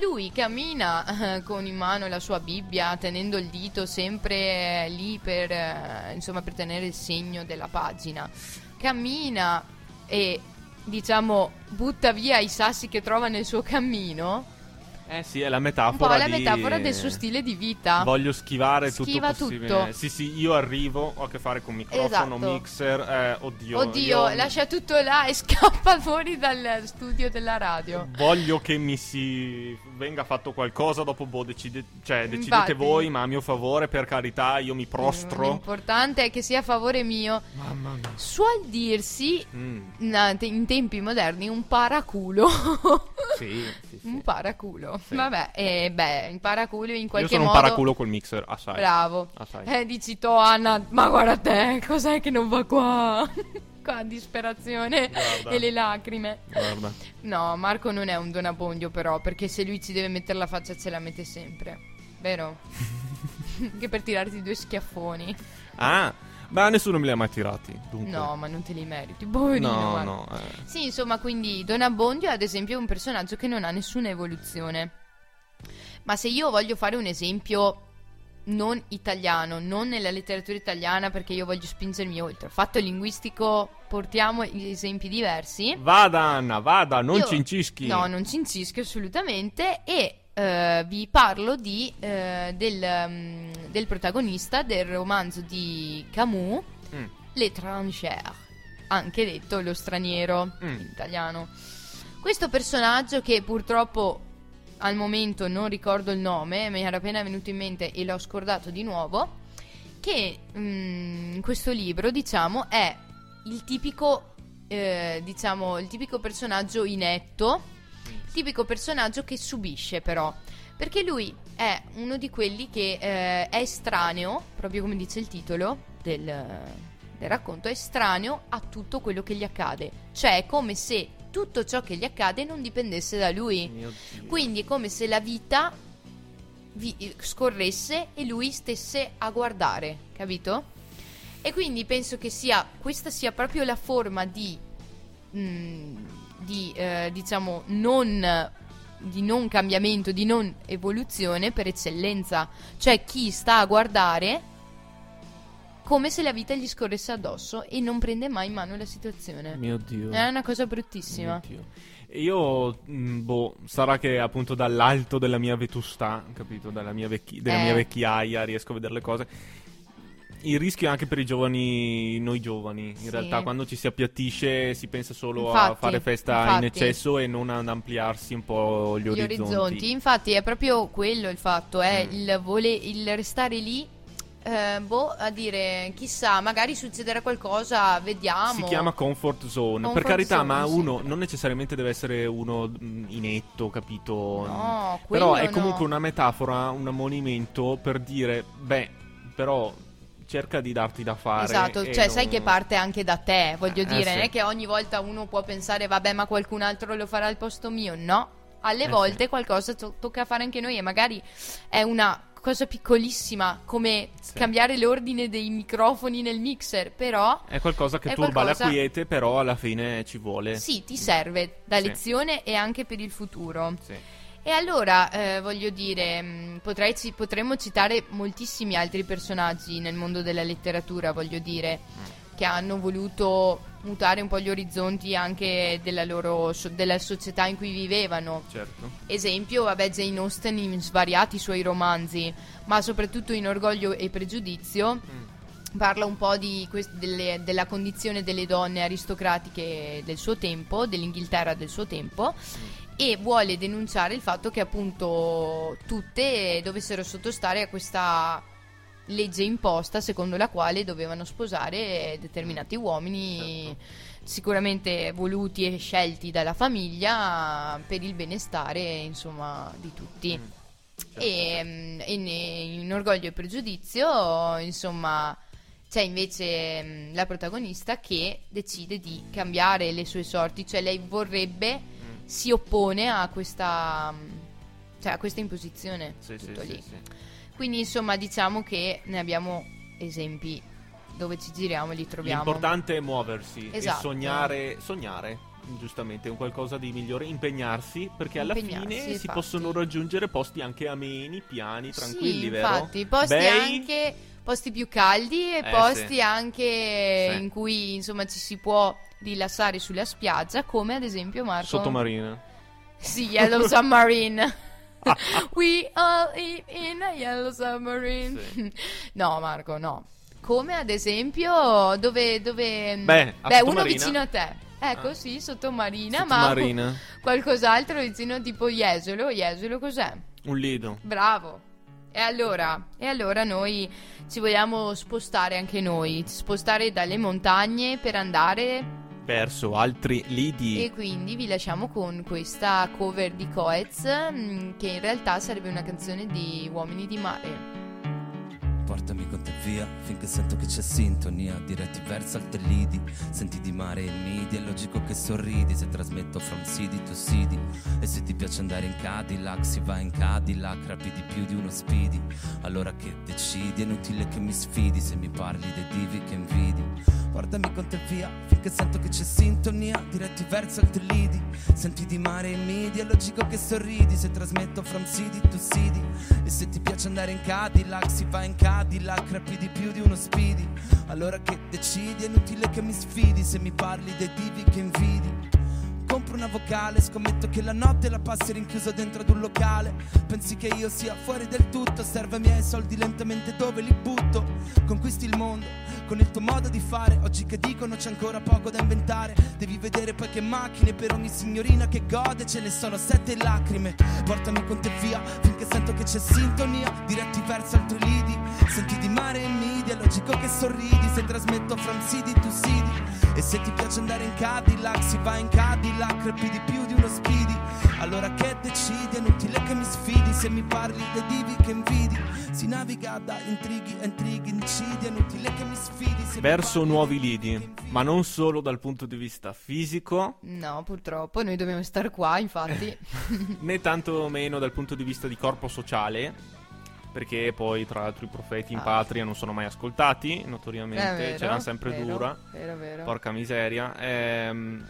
lui cammina eh, con in mano la sua Bibbia, tenendo il dito sempre eh, lì per, eh, insomma, per tenere il segno della pagina. Cammina e, diciamo, butta via i sassi che trova nel suo cammino. Eh sì, è la Un metafora po' la di- metafora del suo stile di vita. Voglio schivare tutto Schiva possibile. tutto. Sì, sì, io arrivo, ho a che fare con microfono, Esatto. mixer, eh, oddio. Oddio, io lascia tutto là e scappa fuori dal studio della radio. Voglio che mi si venga fatto qualcosa, dopo boh, decide- cioè, decidete Infatti. voi, ma a mio favore, per carità, io mi prostro. L'importante è che sia a favore mio. Mamma mia. Suol dirsi Mm, in tempi moderni un paraculo. sì, sì, sì. un paraculo. Sì. Vabbè, e beh, il paraculo in Io qualche sono modo. un paraculo col mixer, assai. Bravo. Assai. Eh, dici to Anna, ma guarda te, cos'è che non va qua? qua disperazione Guarda. e le lacrime. Guarda. No, Marco non è un donabondio però, perché se lui ci deve mettere la faccia ce la mette sempre. Vero? che per tirarti due schiaffoni. Ah, ma nessuno me li ha mai tirati. Dunque. No, ma non te li meriti. Poverino. no, guarda. no. eh. Sì, insomma, quindi Don Abbondio ad esempio è un personaggio che non ha nessuna evoluzione. Ma se io voglio fare un esempio non italiano, non nella letteratura italiana perché io voglio spingermi oltre, fatto linguistico portiamo esempi diversi. Vada, Anna, vada, non Io- cincischi. No, non ci incisco assolutamente e eh, vi parlo di, eh, del, mm, del protagonista del romanzo di Camus, Mm. L'étranger, anche detto lo straniero Mm. in italiano. Questo personaggio che purtroppo al momento non ricordo il nome, mi era appena venuto in mente e l'ho scordato di nuovo, che mm, in questo libro, diciamo, è il tipico, eh, diciamo, il tipico personaggio inetto, tipico personaggio che subisce però, perché lui è uno di quelli che eh, è estraneo, proprio come dice il titolo del, del racconto, è estraneo a tutto quello che gli accade, cioè è come se tutto ciò che gli accade non dipendesse da lui. Quindi è come se la vita vi- scorresse e lui stesse a guardare, capito? E quindi penso che sia questa sia proprio la forma di, mm, di eh, diciamo, non, di non cambiamento, di non evoluzione per eccellenza. Cioè chi sta a guardare come se la vita gli scorresse addosso e non prende mai in mano la situazione. Mio Dio. È una cosa bruttissima. E Io, mh, boh, sarà che appunto dall'alto della mia vetustà, capito, dalla mia vecchi- della Eh. mia vecchiaia riesco a vedere le cose. Il rischio è anche per i giovani, noi giovani. In Sì. realtà, quando ci si appiattisce, si pensa solo a Infatti, fare festa in infatti. eccesso e non ad ampliarsi un po' gli, gli orizzonti. Infatti è proprio quello il fatto, è Mm. il, vole- il restare lì, eh, boh, a dire chissà, magari succederà qualcosa, vediamo. Si chiama comfort zone. Comfort per carità, zone, ma uno non necessariamente deve essere uno mh, inetto, capito? No, Però è no. comunque una metafora, un ammonimento per dire, beh, però cerca di darti da fare. Esatto, cioè non- sai che parte anche da te, voglio Eh, dire, sì. non è che ogni volta uno può pensare vabbè ma qualcun altro lo farà al posto mio, no, alle Eh, volte sì. qualcosa to- tocca fare anche noi e magari è una cosa piccolissima come Sì. cambiare l'ordine dei microfoni nel mixer, però È qualcosa che È turba qualcosa- la quiete, però alla fine ci vuole. sì, ti serve da Sì. lezione e anche per il futuro. Sì. E allora, eh, voglio dire, mh, potrei ci- potremmo citare moltissimi altri personaggi nel mondo della letteratura, voglio dire, che hanno voluto mutare un po' gli orizzonti anche della loro della società in cui vivevano. Certo. Esempio, vabbè, Jane Austen in svariati suoi romanzi, ma soprattutto in Orgoglio e Pregiudizio parla un po' di quest- delle- della condizione delle donne aristocratiche del suo tempo, dell'Inghilterra del suo tempo, e vuole denunciare il fatto che appunto tutte dovessero sottostare a questa legge imposta secondo la quale dovevano sposare determinati uomini sicuramente voluti e scelti dalla famiglia per il benestare insomma di tutti. Mm. Certo. E, mm, e ne- in Orgoglio e Pregiudizio, insomma, c'è invece mm, la protagonista che decide di cambiare le sue sorti, cioè lei vorrebbe. Si oppone a questa, mm, cioè a questa imposizione. Sì, tutto sì, lì. sì. Quindi, insomma, diciamo che ne abbiamo esempi dove ci giriamo li troviamo. L'importante è muoversi Esatto. e sognare, sognare, giustamente, un qualcosa di migliore, impegnarsi, perché alla Impegnarsi, fine si infatti. possono raggiungere posti anche ameni, piani, tranquilli, sì, vero? infatti, posti Bei, anche posti più caldi e Eh, posti sì. anche Sì. in cui insomma ci si può rilassare sulla spiaggia, come ad esempio Marco sottomarina. Sì, Yellow Submarine. We all in a Yellow Submarine. Sì. No, Marco, no. Come ad esempio dove dove Beh, a uno vicino a te. Ecco, Ah. sì, sottomarina, Sottomarina. ma qualcos'altro vicino tipo Jesolo. Jesolo cos'è? Un lido. Bravo. E allora, e allora noi ci vogliamo spostare anche noi, spostare dalle montagne per andare Verso altri lidi. e quindi vi lasciamo con questa cover di Coez, mm, che in realtà sarebbe una canzone di Uomini di Mare. Portami con te via finché sento che c'è sintonia Diretti verso altri lidi Senti di mare e midi È logico che sorridi se trasmetto from city to city. E se ti piace andare in Cadillac Si va in Cadillac Rapidi più di uno speedy. Allora che decidi È inutile che mi sfidi Se mi parli dei divi che invidi. Portami con te via finché sento che c'è sintonia Diretti verso altri lidi Senti di mare e midi È logico che sorridi se trasmetto from city to city. E se ti piace andare in Cadillac Si va in Cadillac Rapidi più di uno speedy Allora che decidi È inutile che mi sfidi Se mi parli dei divi che invidi Compro una vocale, scommetto che la notte la passi rinchiuso dentro ad un locale. Pensi che io sia fuori del tutto, serve ai miei soldi lentamente dove li butto. Conquisti il mondo con il tuo modo di fare. Oggi che dicono c'è ancora poco da inventare. Devi vedere poi che macchine per ogni signorina che gode ce ne sono sette lacrime. Portami con te via finché sento che c'è sintonia. Diretti verso altri lidi. Senti di mare e media, logico che sorridi se trasmetto from city to city. E se ti piace andare in Cadillac, si va in Cadillac, rapidi più di uno speedy. Allora che decidi? È inutile che mi sfidi se mi parli dei divi che invidi. Si naviga da intrighi a intrighi, incidi, è inutile che mi sfidi se mi Verso parli nuovi lidi. Ma non solo dal punto di vista fisico, No, purtroppo, noi dobbiamo stare qua, infatti. né tanto meno dal punto di vista di corpo sociale. Perché poi, tra l'altro, i profeti in Ah. patria non sono mai ascoltati, notoriamente. vero, C'era sempre vero, dura. Vero, vero. Porca miseria. Ehm,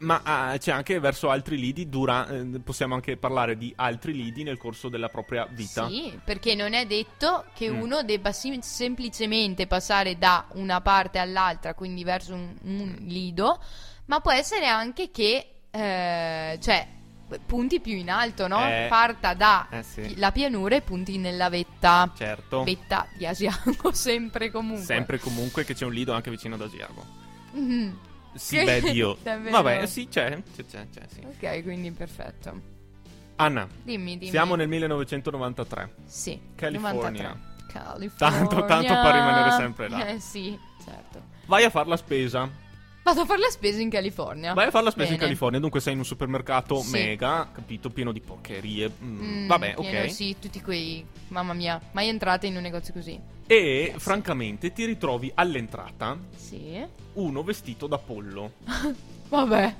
ma ah, c'è anche verso altri lidi, dura, eh, possiamo anche parlare di altri lidi nel corso della propria vita. Sì, perché non è detto che Mm. uno debba sim- semplicemente passare da una parte all'altra, quindi verso un, un lido, ma può essere anche che, eh, cioè, punti più in alto, no? Eh, Parta da eh sì. la pianura e punti nella vetta. Certo. Vetta di Asiago, sempre comunque. Sempre comunque che c'è un lido anche vicino ad Asiago. Mhm. Sì, Che- beh, Dio. Vabbè, sì, c'è, c'è, c'è, c'è, sì. Ok, quindi perfetto. Anna, Dimmi, dimmi. siamo nel 1993. Sì, California. 93. California. Tanto- tanto per rimanere sempre là. Eh sì, certo. Vai a fare la spesa. Vado a fare la spesa in California. Vai a fare la spesa in Bene. California. Dunque sei in un supermercato Sì. mega, capito, pieno di porcherie. Mm, Mm, vabbè, pieno, ok. Sì, tutti quei... Mamma mia, mai entrate in un negozio così? E francamente ti ritrovi all'entrata Sì. uno vestito da pollo Vabbè.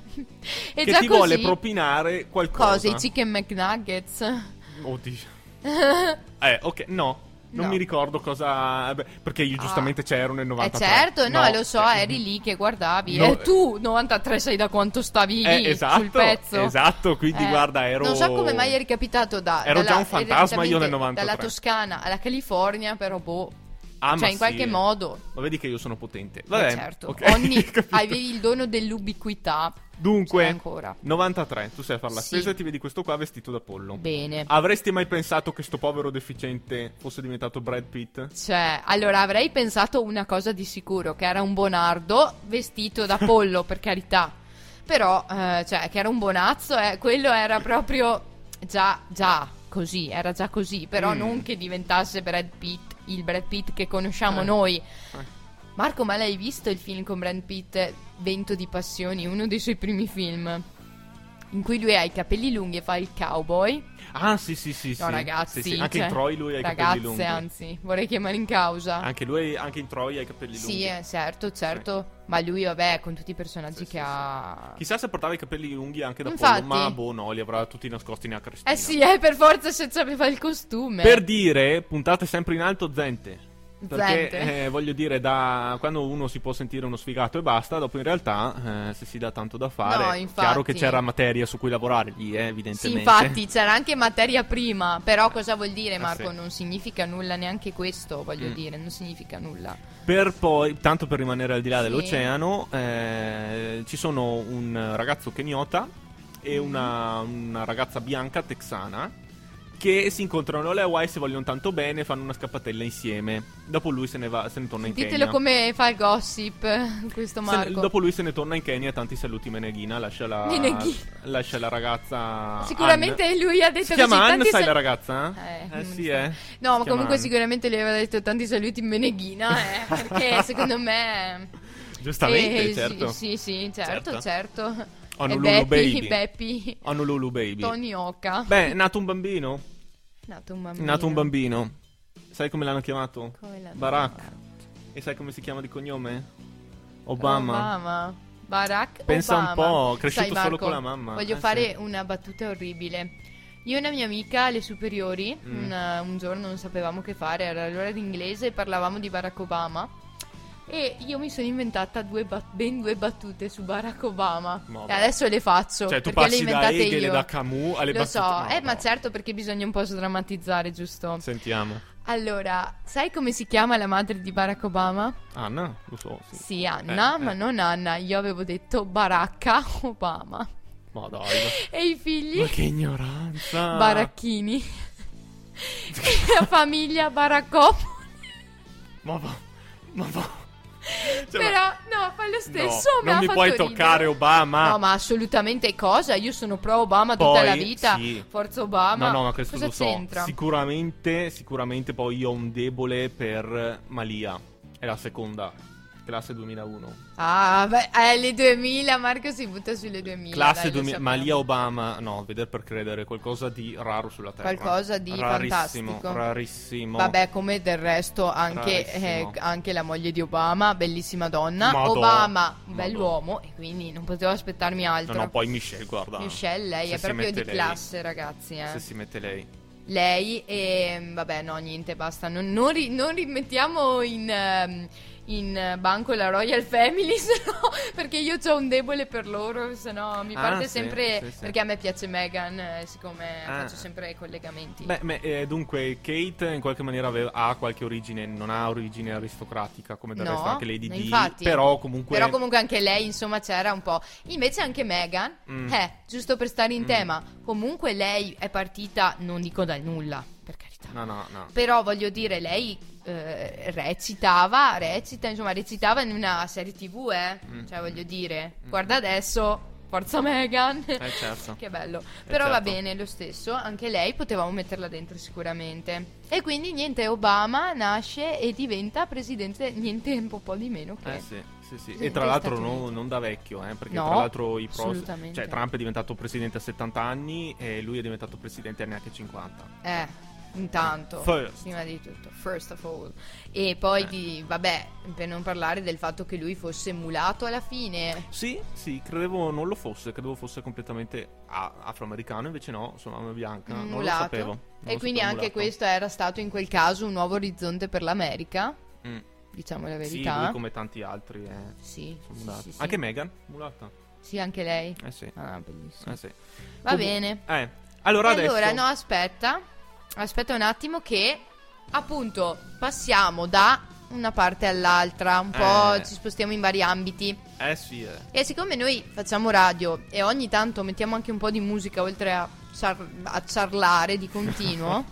E che già ti così... vuole propinare qualcosa. Cosa? I chicken McNuggets? Oddio. eh, ok, no. Non No. mi ricordo cosa. beh, perché io Ah. giustamente c'ero nel Eh 93. certo, no, lo so, eh, eri lì che guardavi. No, e tu, 93, sai da quanto stavi Eh, lì esatto, sul pezzo. esatto, quindi Eh, guarda, ero- Non so come mai eri capitato da... Ero già dalla- un fantasma io nel evidentemente 93. Dalla Toscana alla California, però boh... Ah, cioè, in sì. qualche modo... Ma vedi che io sono potente. Eh, Vabbè, certo, ok, ogni... avevi il dono dell'ubiquità. Dunque, C'è ancora. 93, tu sai fare la Sì. spesa e ti vedi questo qua vestito da pollo. Bene. Avresti mai pensato che sto povero deficiente fosse diventato Brad Pitt? Cioè, allora avrei pensato una cosa di sicuro, che era un bonardo vestito da pollo, per carità. Però, eh, cioè, che era un bonazzo, eh, quello era proprio già, già così, era già così. Però Mm. non che diventasse Brad Pitt, il Brad Pitt che conosciamo Eh. noi. Eh. Marco, ma l'hai visto il film con Brad Pitt, Vento di Passioni, uno dei suoi primi film? In cui lui ha i capelli lunghi e fa il cowboy. Ah, sì, sì, sì. No, sì. ragazzi. Sì, sì. Anche cioè, in Troy lui ha i ragazze, capelli lunghi. anzi, vorrei chiamare in causa. Anche lui, anche in Troy ha i capelli lunghi. Sì, eh, certo, certo. Ma lui, vabbè, con tutti i personaggi che ha. Chissà se portava i capelli lunghi anche da Infatti. pollo, ma boh, no, li avrà tutti nascosti nella crestina. Eh sì, eh, per forza se aveva il costume. Per dire, puntate sempre in alto, gente. Perché eh, voglio dire, da quando uno si può sentire uno sfigato e basta, dopo in realtà, eh, se si dà tanto da fare, No, è infatti. chiaro che c'era materia su cui lavorare lì, eh, Sì, evidentemente. infatti c'era anche materia prima, però cosa vuol dire Eh, Marco? sì. Non significa nulla neanche questo, voglio Mm. dire, non significa nulla. Per poi, tanto per rimanere al di là Sì. dell'oceano, eh, ci sono un ragazzo keniota e Mm. una, una ragazza bianca texana che si incontrano alle Hawaii se vogliono tanto bene, fanno una scappatella insieme. Dopo lui se ne va, se ne torna in Ditelo Kenya. come fa il gossip questo Se ne- Marco. dopo lui se ne torna in Kenya, tanti saluti Meneghina, lascia la, Meneghina. lascia la ragazza Sicuramente Ann. lui ha detto Si chiama Ann, sai sal- la ragazza? Eh, Eh, sì, so. eh. No, Si ma comunque Ann. sicuramente lui aveva detto tanti saluti in Meneghina, eh, perché secondo me... Giustamente, eh, certo. Sì, sì, sì, certo, Certo. certo. Honolulu Baby. Beppi, Honolulu Baby. Tony Oka. Beh, è nato un bambino. Nato un bambino. nato un bambino. Sai come l'hanno chiamato? Come l'hanno Barack. chiamato? E sai come si chiama di cognome? Obama. Obama. Barack Pensa un Obama. po', cresciuto Sai, solo Marco, con la mamma. Voglio Eh, fare sì. una battuta orribile. Io e una mia amica alle superiori, Mm. un, un giorno non sapevamo che fare, era l'ora d'inglese e parlavamo di Barack Obama. E io mi sono inventata due bat- ben due battute su Barack Obama. Ma e adesso le faccio. Cioè, tu perché le passi da Hegel io. da Camus alle Lo battute. so, No, eh, ma no. certo perché bisogna un po' sdrammatizzare, giusto? Sentiamo. Allora, sai come si chiama la madre di Barack Obama? Anna? Lo so, sì. Sì, Anna, Eh, ma eh. non Anna. Io avevo detto Baracca Obama. Ma dai. E i figli? Ma che ignoranza. Baracchini. e la famiglia Baraccò. Ma va. Ma va. Cioè, Però, no, fa lo no, stesso. me non mi puoi ridere. toccare Obama. No, ma assolutamente cosa? Io sono pro Obama tutta Poi, la vita. sì. Forza Obama. No, no, ma questo cosa lo so. c'entra? Sicuramente, sicuramente poi io ho un debole per Malia. È la seconda, classe 2001. Ah, beh, eh, le 2000. Marco si butta sulle 2000. Classe dai, lo 2000, sappiamo. Malia Obama, no, vedere per credere, qualcosa di raro sulla Terra. Qualcosa di rarissimo, fantastico. Rarissimo. Vabbè, come del resto anche, eh, anche la moglie di Obama, bellissima donna. Madò, Obama, madò. bell'uomo, e quindi non potevo aspettarmi No, altro. no, poi Michelle, guarda. Michelle, lei è proprio di lei. classe, ragazzi. eh. Se si mette lei. Lei e vabbè, no, niente, basta. Non, non ri- non rimettiamo in, ehm, in eh, banco la Royal Family, no, perché io ho un debole per loro, se no mi Ah, parte sì, sempre. sì, sì. Perché a me piace Meghan, eh, siccome Ah. faccio sempre i collegamenti. Beh, me- eh, dunque, Kate in qualche maniera ave- ha qualche origine, non ha origine aristocratica come del No, resto anche Lady Di, infatti. però comunque... Però comunque anche lei, insomma, c'era un po'. Invece anche Meghan, Mm. eh, giusto per stare in Mm. tema, comunque lei è partita, non dico dal nulla, per carità. No, no, no. Però voglio dire, lei eh, recitava, recita, insomma, recitava in una serie tv, eh. Mm. Cioè, voglio dire, guarda adesso, forza Meghan. Eh, certo. che bello. Però va certo. bene lo stesso, anche lei potevamo metterla dentro sicuramente. E quindi niente, Obama nasce e diventa presidente niente un po', di meno che... Eh sì, sì, sì. E tra l'altro no- non da vecchio, eh, perché No, tra l'altro i pros... Cioè Trump è diventato presidente a 70 anni e lui è diventato presidente a neanche 50. Eh, intanto, First. prima di tutto, first of all. E poi, Eh. di, vabbè, per non parlare del fatto che lui fosse mulato alla fine. Sì, sì, credevo non lo fosse, credevo fosse completamente afroamericano, invece no, è bianca, non lo mulato. sapevo. non e lo quindi sapevo anche mulato. questo era stato in quel caso un nuovo orizzonte per l'America, Mm. diciamo la Sì, verità. lui come tanti altri eh, Sì, sì, sì, sì. Anche Meghan, mulata. Sì, anche lei. Eh sì, Ah, bellissimo. eh sì. Va Comu- bene. Eh, allora E adesso... allora, no, aspetta. Aspetta un attimo che appunto passiamo da una parte all'altra, un po' Eh. ci spostiamo in vari ambiti. Eh sì, eh. E siccome noi facciamo radio e ogni tanto mettiamo anche un po' di musica oltre a, ciar- a ciarlare di continuo,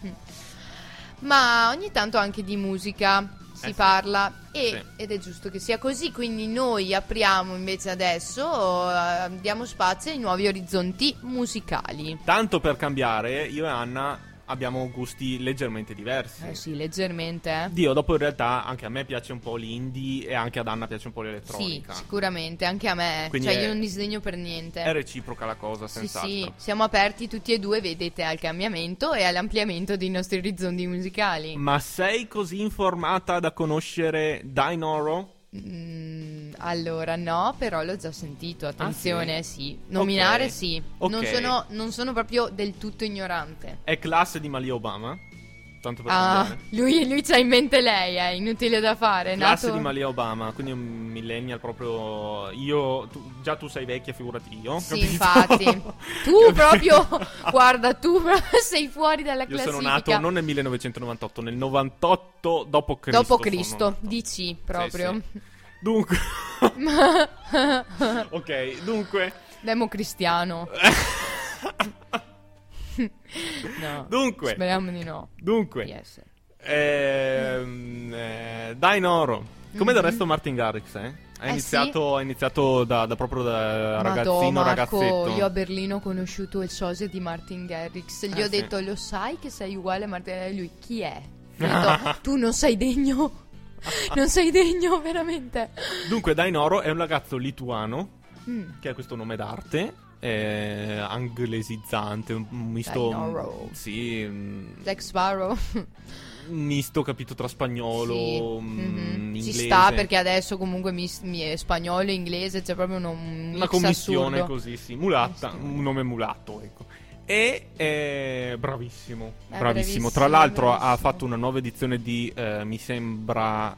ma ogni tanto anche di musica si Eh sì. parla e- Sì. ed è giusto che sia così, quindi noi apriamo invece adesso, eh, diamo spazio ai nuovi orizzonti musicali. Tanto per cambiare, io e Anna abbiamo gusti leggermente diversi. Eh sì, leggermente. Dio, dopo in realtà anche a me piace un po' l'indie e anche ad Anna piace un po' Sì, l'elettronica. sicuramente, anche a me. Quindi cioè, io non disdegno per niente. È reciproca la cosa, Sì, senz'altro. sì, siamo aperti tutti e due, vedete, al cambiamento e all'ampliamento dei nostri orizzonti musicali. Ma sei così informata da conoscere Dinoro? Mm, allora, no, però l'ho già sentito. Attenzione, Ah, sì. Nominare Ok. sì. Ok. Non, sono, non sono proprio del tutto ignorante. È classe di Malia Obama? Tanto per Ah, lui, lui c'ha in mente lei, è inutile da fare. Classe nato... di Malia Obama, quindi un millennial proprio. Io. tu- già tu sei vecchia, figurati io. Sì, capito? infatti. Tu proprio, guarda, tu sei fuori dalla Io classifica. sono nato non nel 1998, nel 98 dopo Cristo. Dopo Cristo. DC proprio. sì. Dunque. ok, dunque. Democristiano. no. Dunque. Speriamo di no. Dunque. essere. Ehm, eh, Dainoro. Come del Mhm. resto Martin Garrix, eh? Ha Eh iniziato, ha iniziato da, da proprio da Madò, ragazzino, Marco, ragazzetto. io a Berlino ho conosciuto il sosia di Martin Garrix. Gli Eh, ho sì. detto, lo sai che sei uguale a Martin Garrix? Lui, chi è? Detto, tu non sei degno. Non sei degno, veramente. Dunque, Dainoro è un ragazzo lituano Mm. che ha questo nome d'arte. Eh, anglesizzante, un misto. Sì, un Jack Sparrow. misto capito tra spagnolo, Sì. mm, Mhm. inglese. Ci sta perché adesso comunque mi, mi è spagnolo e inglese c'è proprio uno, un Una commissione assurdo. così, sì, mulatta, Commissione. un nome mulatto, ecco. E è bravissimo, È bravissimo. Tra l'altro ha bravissimo. fatto una nuova edizione di, eh, mi sembra,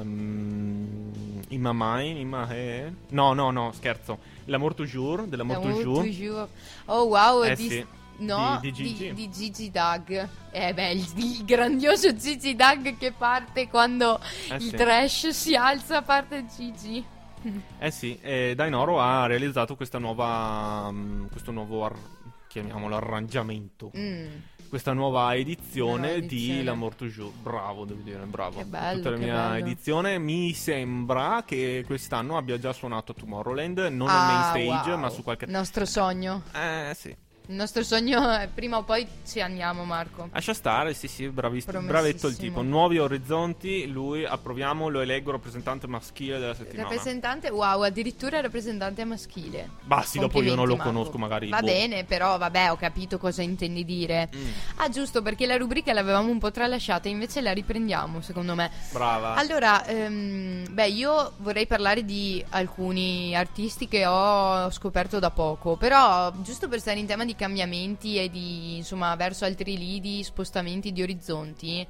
ehm, Imamai, Imahe? No, no, no, scherzo. L'Amour toujours, dell'Amour L'amour toujours. toujours. Oh wow, Eh di, sì, no, di- di Gigi. di Gigi Doug. Eh beh, il, il grandioso Gigi Doug che parte quando Eh il sì. trash si alza, parte Gigi. Eh sì, e Dainoro ha realizzato questa nuova, mm, questo nuovo, ar- chiamiamolo arrangiamento. Mm. questa nuova edizione, Nuova edizione. di L'Amour Toujours. Bravo, devo dire, bravo. Che bello, Tutta la mia bello. edizione. Mi sembra che quest'anno abbia già suonato Tomorrowland, non Ah, main stage, wow. ma su qualche... Il nostro sogno. Eh sì. Il nostro sogno è prima o poi ci andiamo, Marco. Lascia stare, sì sì, bravissimo, bravetto il tipo. Nuovi orizzonti, lui approviamo, lo eleggo rappresentante maschile della settimana. Rappresentante, wow, addirittura rappresentante maschile. Basti, dopo io non lo Marco. conosco, magari. Va boh. bene, però vabbè, ho capito cosa intendi dire. Mm, Ah, giusto, perché la rubrica l'avevamo un po' tralasciata, invece la riprendiamo, secondo me. brava. Allora, ehm, beh, io vorrei parlare di alcuni artisti che ho scoperto da poco, però giusto per stare in tema di cambiamenti e di, insomma, verso altri lidi, spostamenti di orizzonti,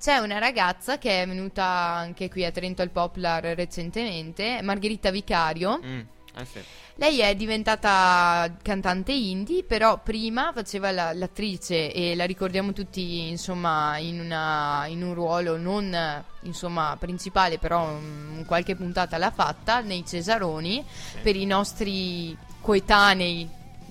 c'è una ragazza che è venuta anche qui a Trento al Poplar recentemente, Margherita Vicario. Mm, eh sì. Lei è diventata cantante indie, però prima faceva la- l'attrice e la ricordiamo tutti, insomma, in, una- in un ruolo non, insomma, principale, però mm, qualche puntata l'ha fatta nei Cesaroni per i nostri coetanei.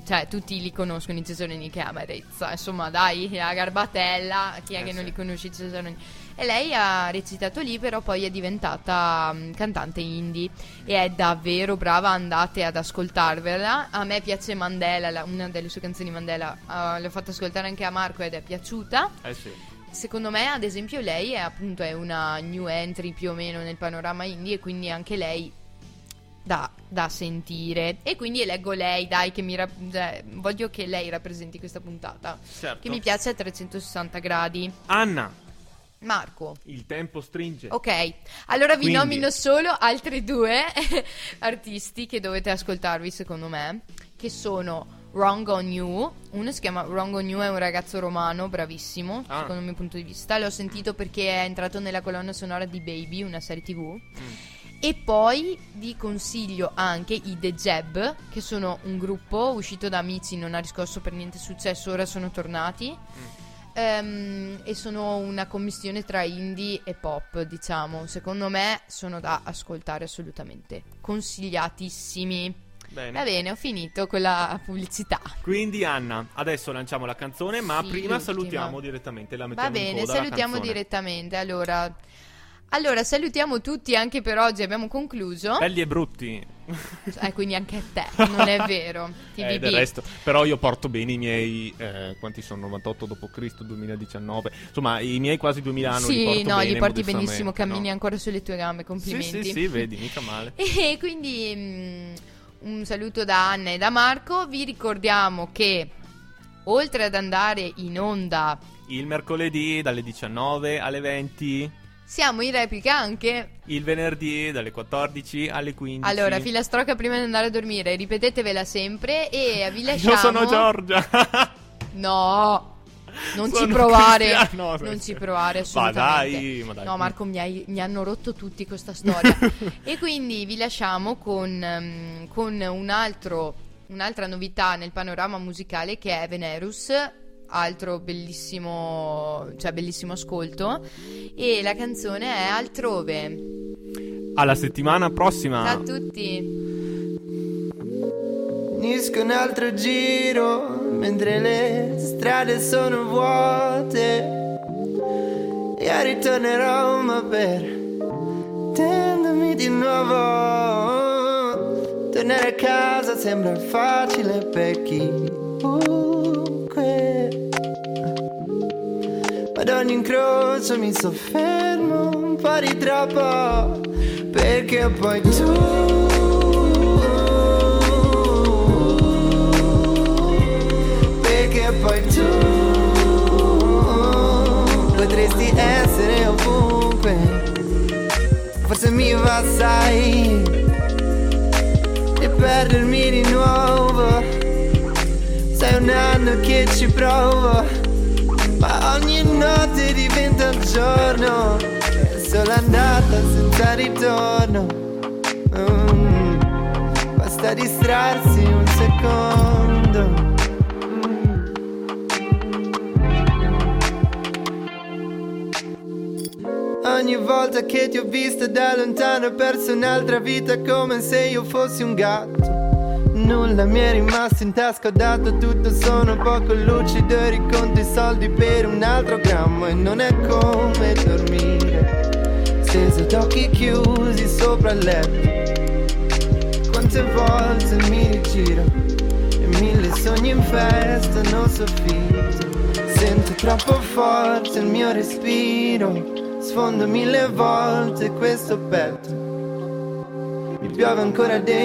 Cioè, tutti li conoscono i Cesaroni che è amarezza. Insomma, dai, la garbatella, chi è Eh che non sì. li conosce i Cesaroni? E lei ha recitato lì, però poi è diventata mm, cantante indie e è davvero brava, andate ad ascoltarvela. A me piace Mandela, la- una delle sue canzoni Mandela, eh, l'ho fatta ascoltare anche a Marco ed è piaciuta. Eh sì. Secondo me, ad esempio, lei è appunto è una new entry più o meno nel panorama indie e quindi anche lei da, da sentire. E quindi eleggo lei, dai, che mi rap- cioè, voglio che lei rappresenti questa puntata. Certo. Che mi piace a 360 gradi. Anna, Marco. il tempo stringe. Ok, allora vi Quindi- nomino solo altri due artisti che dovete ascoltarvi secondo me, che sono Wrong on You, uno si chiama Wrong on You, è un ragazzo romano, bravissimo, Ah. secondo il mio punto di vista, l'ho sentito perché è entrato nella colonna sonora di Baby, una serie tv, Mm. E poi vi consiglio anche i The Jab, che sono un gruppo uscito da amici, non ha riscosso per niente successo, ora sono tornati. Ehm, e sono una commissione tra indie e pop, diciamo. Secondo me sono da ascoltare assolutamente. Consigliatissimi. Bene. Va bene, ho finito con la pubblicità. Quindi Anna, adesso lanciamo la canzone, ma Sì, prima l'ultima. salutiamo direttamente, la mettiamo Va bene, salutiamo direttamente. Allora, allora, salutiamo tutti anche per oggi. Abbiamo concluso. Belli e brutti. Eh, quindi anche a te, non è vero. Eh, del resto, però io porto bene i miei eh, quanti sono 98 d.C., 2019. Insomma, i miei quasi 2000 anni li Sì, porto no, bene li porti benissimo, cammini no? ancora sulle tue gambe, Sì, complimenti. sì, sì, vedi, mica male. E quindi mm, un saluto da Anna e da Marco. Vi ricordiamo che oltre ad andare in onda, Il mercoledì dalle 19 alle 20, siamo in replica anche. il venerdì dalle 14 alle 15. Allora, filastrocca prima di andare a dormire, ripetetevela sempre e vi lasciamo. Io sono Giorgia. No, non ci Sono provare. cristiano. No, non ci provare Ma assolutamente. dai, ma dai. No, Marco, mi, hai- mi hanno rotto tutti questa storia. e quindi vi lasciamo con, ehm, con un altro, un'altra novità nel panorama musicale che è Venerus. Altro bellissimo, cioè bellissimo ascolto. E la canzone è Altrove. Alla settimana prossima. Ciao a tutti. Finisco un altro giro mentre le strade sono vuote. E ritornerò ma per tendermi di nuovo. Tornare a casa sembra facile per chiunque. Ogni incrocio mi soffermo un po' di troppo. Perché poi tu perché poi tu potresti essere ovunque. Forse mi va, sai, e perdermi di nuovo. Sei un anno che ci provo, ma ogni notte diventa un giorno. Solo andata senza ritorno. Mm, Basta distrarsi un secondo. Ogni volta che ti ho vista da lontano ho perso un'altra vita come se io fossi un gatto. Nulla mi è rimasto in tasca, ho dato tutto, sono poco lucido riconto i soldi per un altro grammo e non è come dormire. Steso d'occhi chiusi sopra il letto. Quante volte mi rigiro e mille sogni infestano soffitto. Sento troppo forte il mio respiro, sfondo mille volte questo petto. Mi piove ancora dentro.